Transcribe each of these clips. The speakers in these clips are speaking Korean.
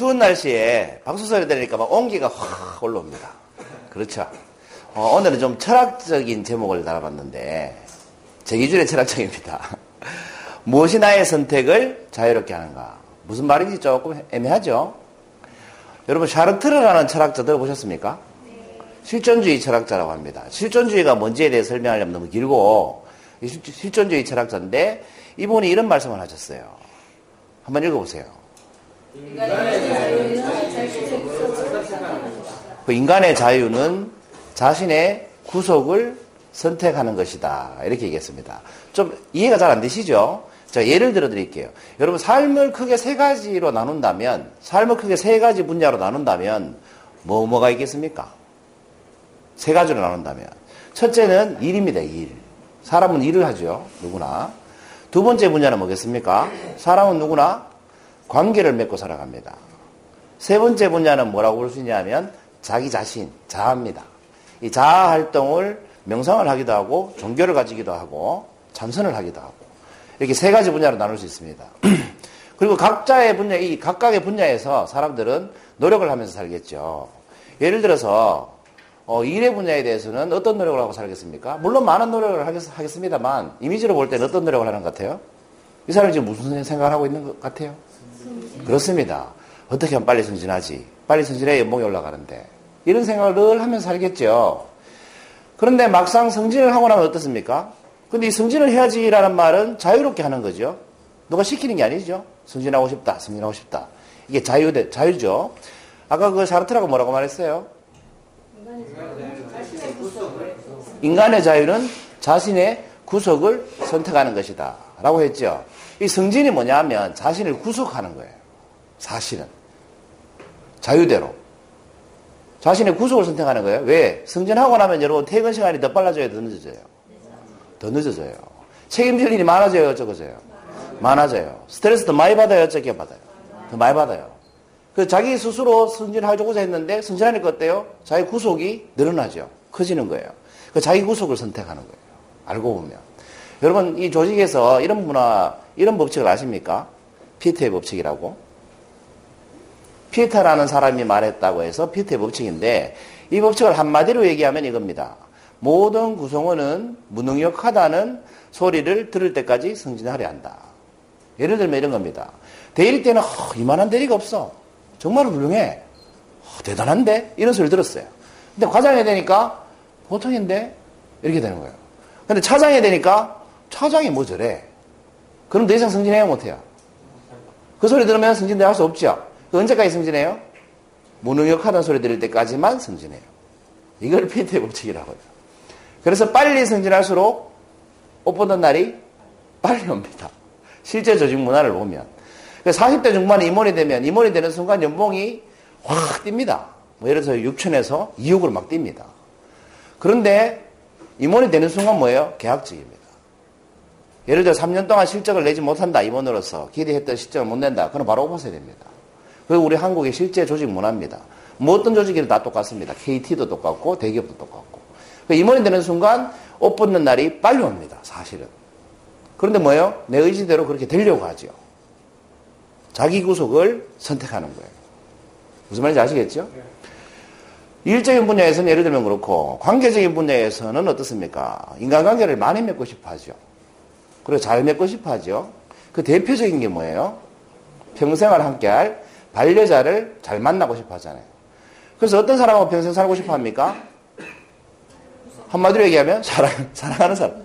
추운 날씨에 박수 소리 들으니까 막 온기가 확 올라옵니다. 그렇죠. 어, 오늘은 좀 철학적인 제목을 달아봤는데, 제 기준에 철학적입니다. 무엇이 나의 선택을 자유롭게 하는가? 무슨 말인지 조금 애매하죠? 여러분, 샤르트르라는 철학자 들어보셨습니까? 실존주의 철학자라고 합니다. 실존주의가 뭔지에 대해 설명하려면 너무 길고, 실존주의 철학자인데, 이분이 이런 말씀을 하셨어요. 한번 읽어보세요. 그 인간의 자유는 자신의 구속을 선택하는 것이다. 이렇게 얘기했습니다. 좀 이해가 잘 안 되시죠? 자, 예를 들어 드릴게요. 여러분, 삶을 크게 세 가지로 나눈다면, 삶을 크게 세 가지 분야로 나눈다면, 뭐, 뭐가 있겠습니까? 세 가지로 나눈다면. 첫째는 일입니다, 일. 사람은 일을 하죠. 누구나. 두 번째 분야는 뭐겠습니까? 사람은 누구나 관계를 맺고 살아갑니다. 세 번째 분야는 뭐라고 볼 수 있냐면 자기 자신, 자아입니다. 이 자아 활동을 명상을 하기도 하고 종교를 가지기도 하고 참선을 하기도 하고 이렇게 세 가지 분야로 나눌 수 있습니다. 그리고 각자의 분야, 이 각각의 분야에서 사람들은 노력을 하면서 살겠죠. 예를 들어서 어, 일의 분야에 대해서는 어떤 노력을 하고 살겠습니까? 물론 많은 노력을 하겠, 습니다만 이미지로 볼 때는 어떤 노력을 하는 것 같아요? 이 사람이 지금 무슨 생각을 하고 있는 것 같아요? 그렇습니다. 어떻게 하면 빨리 승진하지? 빨리 승진해 연봉이 올라가는데. 이런 생각을 늘 하면서 살겠죠. 그런데 막상 승진을 하고 나면 어떻습니까? 근데 이 승진을 해야지라는 말은 자유롭게 하는 거죠. 누가 시키는 게 아니죠. 승진하고 싶다, 승진하고 싶다. 이게 자유, 자유죠. 아까 그 사르트라고 뭐라고 말했어요? 인간의 자유는 자신의 구속을 선택하는 것이다. 라고 했죠. 이 승진이 뭐냐 하면 자신을 구속하는 거예요. 사실은. 자유대로. 자신의 구속을 선택하는 거예요. 왜? 승진하고 나면 여러분 퇴근 시간이 더 빨라져요? 더 늦어져요? 더 늦어져요. 책임질 일이 많아져요? 적어져요? 많아져요. 스트레스 더 많이 받아요? 적게 받아요? 더 많이 받아요. 그 자기 스스로 승진하고자 했는데 승진하니까 어때요? 자기 구속이 늘어나죠. 커지는 거예요. 그 자기 구속을 선택하는 거예요. 알고 보면. 여러분 이 조직에서 이런 문화, 이런 법칙을 아십니까? 피트의 법칙이라고. 피터라는 사람이 말했다고 해서 피트의 법칙인데 이 법칙을 한마디로 얘기하면 이겁니다. 모든 구성원은 무능력하다는 소리를 들을 때까지 승진하려 한다. 예를 들면 이런 겁니다. 대일 때는 어, 이만한 대리가 없어. 정말 훌륭해. 어, 대단한데? 이런 소리를 들었어요. 근데 과장이 되니까 보통인데? 이렇게 되는 거예요. 근데 차장이 되니까 차장이 뭐 저래. 그럼 더 이상 승진해야 못해요. 그 소리 들으면 승진대 할수 없죠. 그 언제까지 승진해요? 무능력하다는 소리 들을 때까지만 승진해요. 이걸 피트의 법칙이라고 해요. 그래서 빨리 승진할수록 옷 보는 날이 빨리 옵니다. 실제 조직 문화를 보면. 40대 중반에 임원이 되면 임원이 되는 순간 연봉이 확 뜁니다. 뭐 예를 들어서 6천에서 2억으로 막 뜁니다. 그런데 임원이 되는 순간 뭐예요? 계약직입니다. 예를 들어 3년 동안 실적을 내지 못한다 임원으로서 기대했던 실적을 못 낸다. 그럼 바로 오버세 됩니다. 그리고 우리 한국의 실제 조직 문화입니다. 뭐 어떤 조직이든 다 똑같습니다. KT도 똑같고 대기업도 똑같고. 그 임원이 되는 순간 옷 벗는 날이 빨리 옵니다. 사실은. 그런데 뭐예요? 내 의지대로 그렇게 되려고 하죠. 자기 구속을 선택하는 거예요. 무슨 말인지 아시겠죠? 일적인 분야에서는 예를 들면 그렇고 관계적인 분야에서는 어떻습니까? 인간관계를 많이 맺고 싶어 하죠. 그리고 잘 맺고 싶어 하죠. 그 대표적인 게 뭐예요? 평생을 함께할 반려자를 잘 만나고 싶어 하잖아요. 그래서 어떤 사람하고 평생 살고 싶어 합니까? 한마디로 얘기하면 사랑, 사랑하는 사람.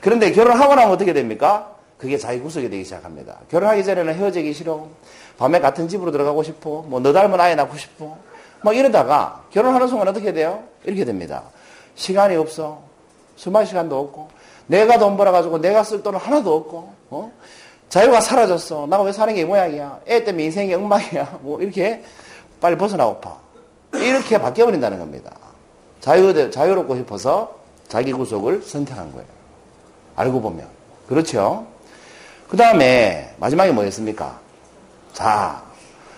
그런데 결혼하고 나면 어떻게 됩니까? 그게 자기 구속이 되기 시작합니다. 결혼하기 전에는 헤어지기 싫어. 밤에 같은 집으로 들어가고 싶어. 뭐 너 닮은 아이 낳고 싶어. 막 이러다가 결혼하는 순간 어떻게 돼요? 이렇게 됩니다. 시간이 없어. 수만 시간도 없고. 내가 돈 벌어가지고 내가 쓸 돈은 하나도 없고. 어? 자유가 사라졌어. 나가 왜 사는 게이 모양이야. 애 때문에 인생이 엉망이야. 뭐 이렇게 빨리 벗어나고파. 이렇게 바뀌어버린다는 겁니다. 자유, 자유롭고 싶어서 자기 구속을 선택한 거예요. 알고 보면. 그렇죠? 그 다음에 마지막에 뭐였습니까? 자,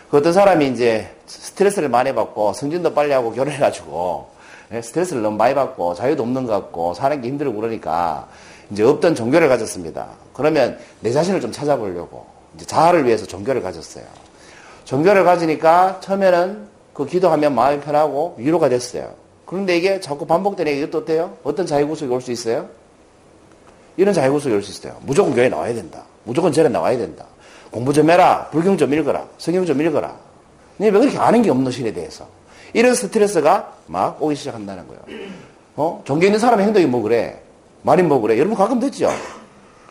그 어떤 사람이 이제 스트레스를 많이 받고 승진도 빨리 하고 결혼해가지고 예, 스트레스를 너무 많이 받고 자유도 없는 것 같고 사는 게 힘들고 그러니까 이제 없던 종교를 가졌습니다. 그러면 내 자신을 좀 찾아보려고 이제 자아를 위해서 종교를 가졌어요. 종교를 가지니까 처음에는 그 기도하면 마음이 편하고 위로가 됐어요. 그런데 이게 자꾸 반복되니까 이것도 어때요? 어떤 자유구속이 올 수 있어요? 이런 자유구속이 올 수 있어요. 무조건 교회 나와야 된다. 무조건 절에 나와야 된다. 공부 좀 해라. 불경 좀 읽어라. 성경 좀 읽어라. 왜 그렇게 아는 게 없는 신에 대해서. 이런 스트레스가 막 오기 시작한다는 거예요. 어? 종교 있는 사람의 행동이 뭐 그래? 말이 뭐 그래? 여러분 가끔 듣죠?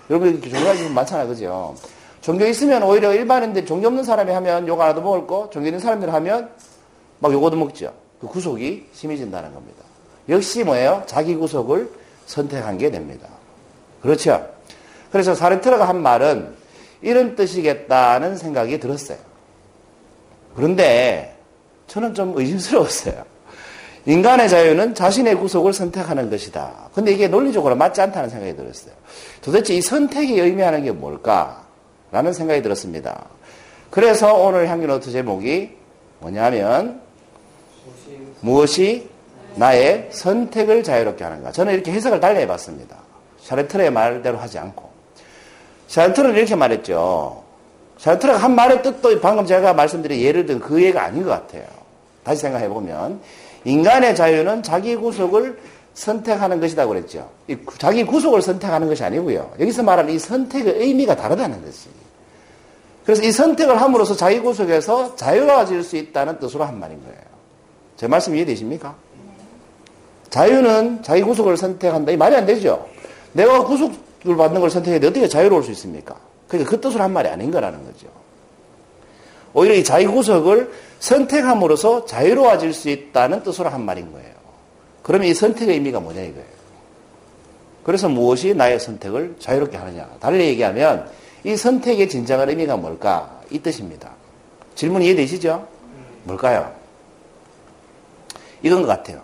여러분 종교가 지금 많잖아요. 그죠? 종교 있으면 오히려 일반인들 종교 없는 사람이 하면 욕 하나도 먹을 거, 종교 있는 사람들 하면 막 욕도 먹죠. 그 구속이 심해진다는 겁니다. 역시 뭐예요? 자기 구속을 선택한 게 됩니다. 그렇죠? 그래서 사르트르가 한 말은 이런 뜻이겠다는 생각이 들었어요. 그런데 저는 좀 의심스러웠어요. 인간의 자유는 자신의 구속을 선택하는 것이다. 근데 이게 논리적으로 맞지 않다는 생각이 들었어요. 도대체 이 선택이 의미하는 게 뭘까? 라는 생각이 들었습니다. 그래서 오늘 향기노트 제목이 뭐냐면 무엇이 나의 선택을 자유롭게 하는가? 저는 이렇게 해석을 달리 해봤습니다. 샤르트르의 말대로 하지 않고. 샤르트르는 이렇게 말했죠. 샤르트르가 한 말의 뜻도 방금 제가 말씀드린 예를 든 그 예가 아닌 것 같아요. 다시 생각해 보면 인간의 자유는 자기 구속을 선택하는 것이다 그랬죠. 자기 구속을 선택하는 것이 아니고요. 여기서 말하는 이 선택의 의미가 다르다는 것이. 그래서 이 선택을 함으로써 자기 구속에서 자유로워질 수 있다는 뜻으로 한 말인 거예요. 제 말씀 이해되십니까? 자유는 자기 구속을 선택한다. 이 말이 안 되죠. 내가 구속을 받는 걸 선택했는데 어떻게 자유로울 수 있습니까? 그러니까 그 뜻으로 한 말이 아닌 거라는 거죠. 오히려 이 자기 구속을 선택함으로써 자유로워질 수 있다는 뜻으로 한 말인 거예요. 그러면 이 선택의 의미가 뭐냐 이거예요. 그래서 무엇이 나의 선택을 자유롭게 하느냐. 달리 얘기하면 이 선택의 진정한 의미가 뭘까? 이 뜻입니다. 질문 이해되시죠? 뭘까요? 이건 것 같아요.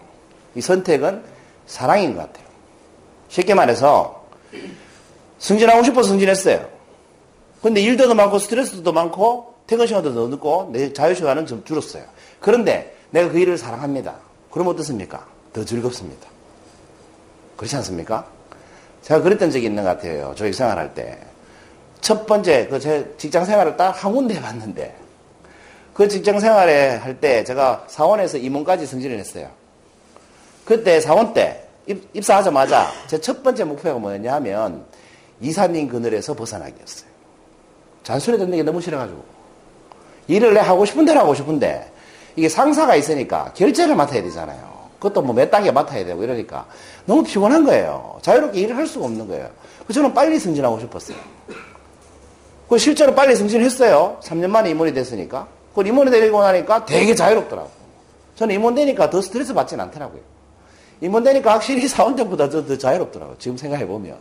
이 선택은 사랑인 것 같아요. 쉽게 말해서 승진하고 싶어 승진했어요. 근데 일도 더 많고 스트레스도 많고 퇴근 시간도 더 늦고 내 자유 시간은 좀 줄었어요. 그런데 내가 그 일을 사랑합니다. 그럼 어떻습니까? 더 즐겁습니다. 그렇지 않습니까? 제가 그랬던 적이 있는 것 같아요. 조직 생활할 때. 첫 번째, 그 제 직장 생활을 딱 한 군데 해봤는데, 그 직장 생활에 할 때 제가 사원에서 임원까지 승진을 했어요. 그때 사원 때 입, 사하자마자 제 첫 번째 목표가 뭐였냐 하면 이사님 그늘에서 벗어나기였어요. 잔소리 듣는 게 너무 싫어가지고. 일을 내 하고 싶은 대로 하고 싶은데 이게 상사가 있으니까 결제를 맡아야 되잖아요. 그것도 뭐 몇 단계 맡아야 되고 이러니까 너무 피곤한 거예요. 자유롭게 일을 할 수가 없는 거예요. 저는 빨리 승진하고 싶었어요. 그 실제로 빨리 승진했어요. 3년 만에 임원이 됐으니까. 그 임원이 되고 나니까 되게 자유롭더라고. 저는 임원 되니까 더 스트레스 받지는 않더라고요. 임원 되니까 확실히 사원 때보다 더, 더 자유롭더라고요. 지금 생각해 보면.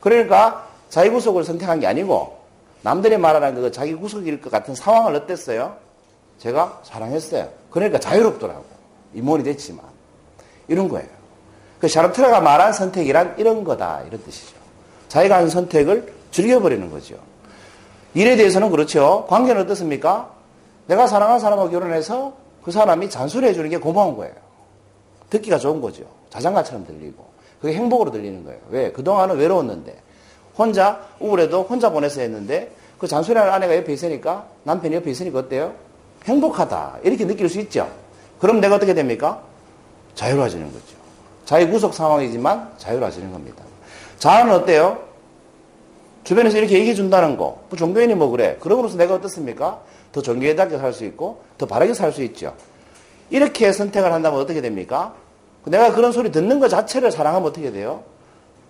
그러니까 자기 구속을 선택한 게 아니고 남들이 말하는 그 자기 구속일 것 같은 상황을 어땠어요? 제가 사랑했어요. 그러니까 자유롭더라고. 임원이 됐지만. 이런 거예요. 그 샤르트라가 말한 선택이란 이런 거다. 이런 뜻이죠. 자기가 한 선택을 즐겨버리는 거죠. 일에 대해서는 그렇죠. 관계는 어떻습니까? 내가 사랑하는 사람하고 결혼해서 그 사람이 잔소리 해주는 게 고마운 거예요. 듣기가 좋은 거죠. 자장가처럼 들리고. 그게 행복으로 들리는 거예요. 왜? 그동안은 외로웠는데. 혼자, 우울해도 혼자 보내서 했는데, 그 잔소리하는 아내가 옆에 있으니까, 남편이 옆에 있으니까 어때요? 행복하다. 이렇게 느낄 수 있죠. 그럼 내가 어떻게 됩니까? 자유로워지는 거죠. 자유 구속 상황이지만 자유로워지는 겁니다. 자아는 어때요? 주변에서 이렇게 얘기해 준다는 거. 뭐 종교인이 뭐 그래. 그러고서 내가 어떻습니까? 더 종교에답게 살 수 있고, 더 바르게 살 수 있죠. 이렇게 선택을 한다면 어떻게 됩니까? 내가 그런 소리 듣는 것 자체를 사랑하면 어떻게 돼요?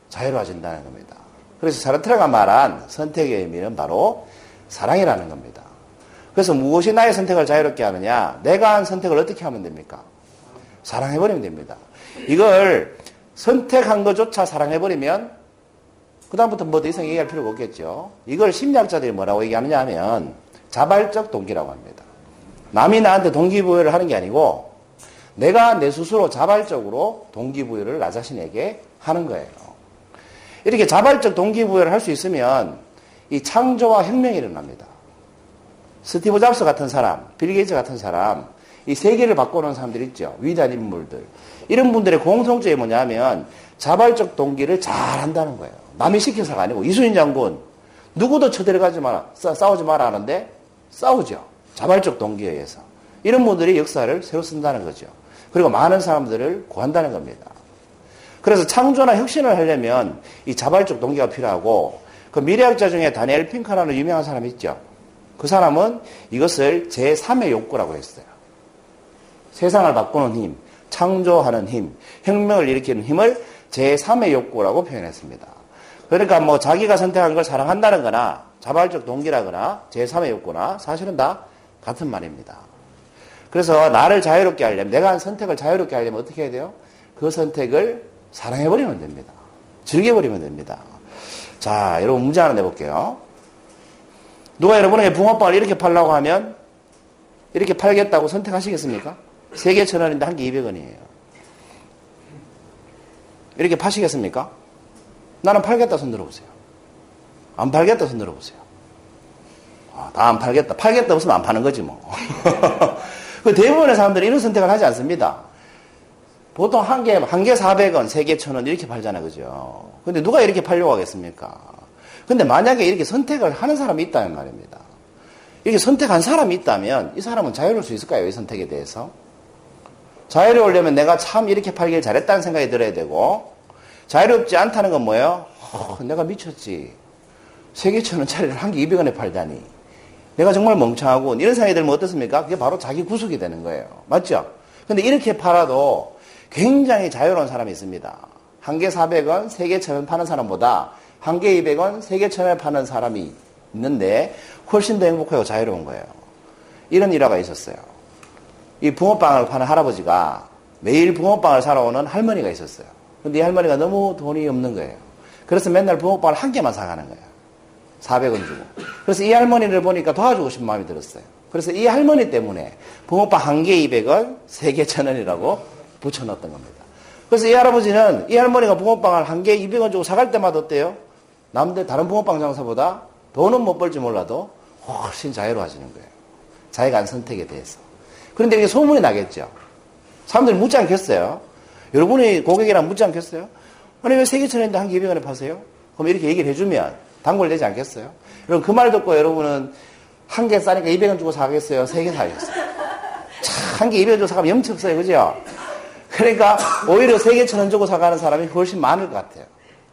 자유로워진다는 겁니다. 그래서 사르트라가 말한 선택의 의미는 바로 사랑이라는 겁니다. 그래서 무엇이 나의 선택을 자유롭게 하느냐? 내가 한 선택을 어떻게 하면 됩니까? 사랑해버리면 됩니다. 이걸 선택한 것조차 사랑해버리면 그다음부터 뭐 더 이상 얘기할 필요가 없겠죠. 이걸 심리학자들이 뭐라고 얘기하느냐 하면 자발적 동기라고 합니다. 남이 나한테 동기부여를 하는 게 아니고 내가 내 스스로 자발적으로 동기부여를 나 자신에게 하는 거예요. 이렇게 자발적 동기부여를 할 수 있으면 이 창조와 혁명이 일어납니다. 스티브 잡스 같은 사람, 빌 게이츠 같은 사람, 이 세계를 바꿔놓은 사람들 있죠. 위대한 인물들. 이런 분들의 공통점이 뭐냐면 자발적 동기를 잘 한다는 거예요. 남이 시켜서가 아니고 이순신 장군 누구도 쳐들어가지 마라 싸, 싸우지 마라 하는데 싸우죠. 자발적 동기에 의해서. 이런 분들이 역사를 새로 쓴다는 거죠. 그리고 많은 사람들을 구한다는 겁니다. 그래서 창조나 혁신을 하려면 이 자발적 동기가 필요하고 그 미래학자 중에 다니엘 핑커라는 유명한 사람이 있죠. 그 사람은 이것을 제3의 욕구라고 했어요. 세상을 바꾸는 힘, 창조하는 힘, 혁명을 일으키는 힘을 제3의 욕구라고 표현했습니다. 그러니까 뭐 자기가 선택한 걸 사랑한다는 거나 자발적 동기라거나 제3의 욕구나 사실은 다 같은 말입니다. 그래서 나를 자유롭게 하려면, 내가 한 선택을 자유롭게 하려면 어떻게 해야 돼요? 그 선택을 사랑해버리면 됩니다. 즐겨버리면 됩니다. 자, 여러분 문제 하나 내볼게요. 누가 여러분에게 붕어빵을 이렇게 팔라고 하면 이렇게 팔겠다고 선택하시겠습니까? 세 개 천 원인데 한개 이백 원이에요. 이렇게 파시겠습니까? 나는 팔겠다 손 들어보세요. 안 팔겠다 손 들어보세요. 아, 다안 팔겠다. 팔겠다 없으면 안 파는 거지 뭐. 그 대부분의 사람들이 이런 선택을 하지 않습니다. 보통 한 개, 한 개 400원, 세 개 1000원 이렇게 팔잖아, 그죠? 근데 누가 이렇게 팔려고 하겠습니까? 근데 만약에 이렇게 선택을 하는 사람이 있다면 말입니다. 이렇게 선택한 사람이 있다면 이 사람은 자유로울 수 있을까요? 이 선택에 대해서? 자유로우려면 내가 참 이렇게 팔길 잘했다는 생각이 들어야 되고 자유롭지 않다는 건 뭐예요? 어, 내가 미쳤지. 세개 천 원짜리를 한 개 200원에 팔다니. 내가 정말 멍청하고 이런 생각이 들면 어떻습니까? 그게 바로 자기 구속이 되는 거예요. 맞죠? 근데 이렇게 팔아도 굉장히 자유로운 사람이 있습니다. 한 개 400원, 세 개 천원 파는 사람보다 한 개 200원, 세 개 천원에 파는 사람이 있는데 훨씬 더 행복하고 자유로운 거예요. 이런 일화가 있었어요. 이 붕어빵을 파는 할아버지가 매일 붕어빵을 사러 오는 할머니가 있었어요. 근데 이 할머니가 너무 돈이 없는 거예요. 그래서 맨날 붕어빵을 한 개만 사가는 거예요. 400원 주고. 그래서 이 할머니를 보니까 도와주고 싶은 마음이 들었어요. 그래서 이 할머니 때문에 붕어빵 한 개 200원, 세개 1000원이라고 붙여놨던 겁니다. 그래서 이 할아버지는 이 할머니가 붕어빵을 한개 200원 주고 사갈 때마다 어때요? 남들 다른 붕어빵 장사보다 돈은 못 벌지 몰라도 훨씬 자유로워지는 거예요. 자기가 한 선택에 대해서. 그런데 이게 소문이 나겠죠. 사람들이 묻지 않겠어요. 여러분이 고객이랑 묻지 않겠어요? 아니 왜 세개 천원인데 한개 200원에 파세요? 그럼 이렇게 얘기를 해주면 단골 되지 않겠어요? 여러분 그 말 듣고 여러분은 한 개 싸니까 200원 주고 사겠어요? 세 개 사겠어요? 한 개 200원 주고 사가면 염치 없어요. 그죠? 그러니까 오히려 세개천원 주고 사가는 사람이 훨씬 많을 것 같아요.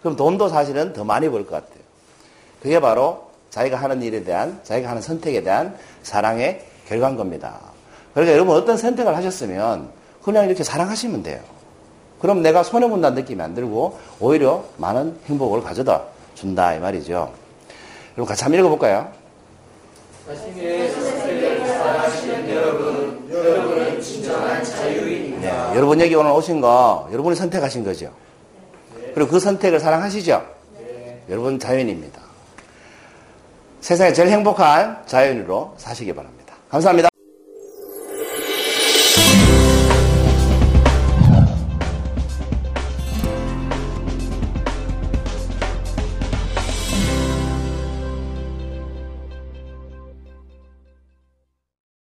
그럼 돈도 사실은 더 많이 벌 것 같아요. 그게 바로 자기가 하는 일에 대한, 자기가 하는 선택에 대한 사랑의 결과인 겁니다. 그러니까 여러분 어떤 선택을 하셨으면 그냥 이렇게 사랑하시면 돼요. 그럼 내가 손해본다는 느낌이 안 들고 오히려 많은 행복을 가져다 준다 이 말이죠. 여러분 같이 한번 읽어볼까요? 여러분 여기 오늘 오신 거 여러분이 선택하신 거죠. 그리고 그 선택을 사랑하시죠. 네. 여러분 자유인입니다. 세상에 제일 행복한 자유인으로 사시기 바랍니다. 감사합니다.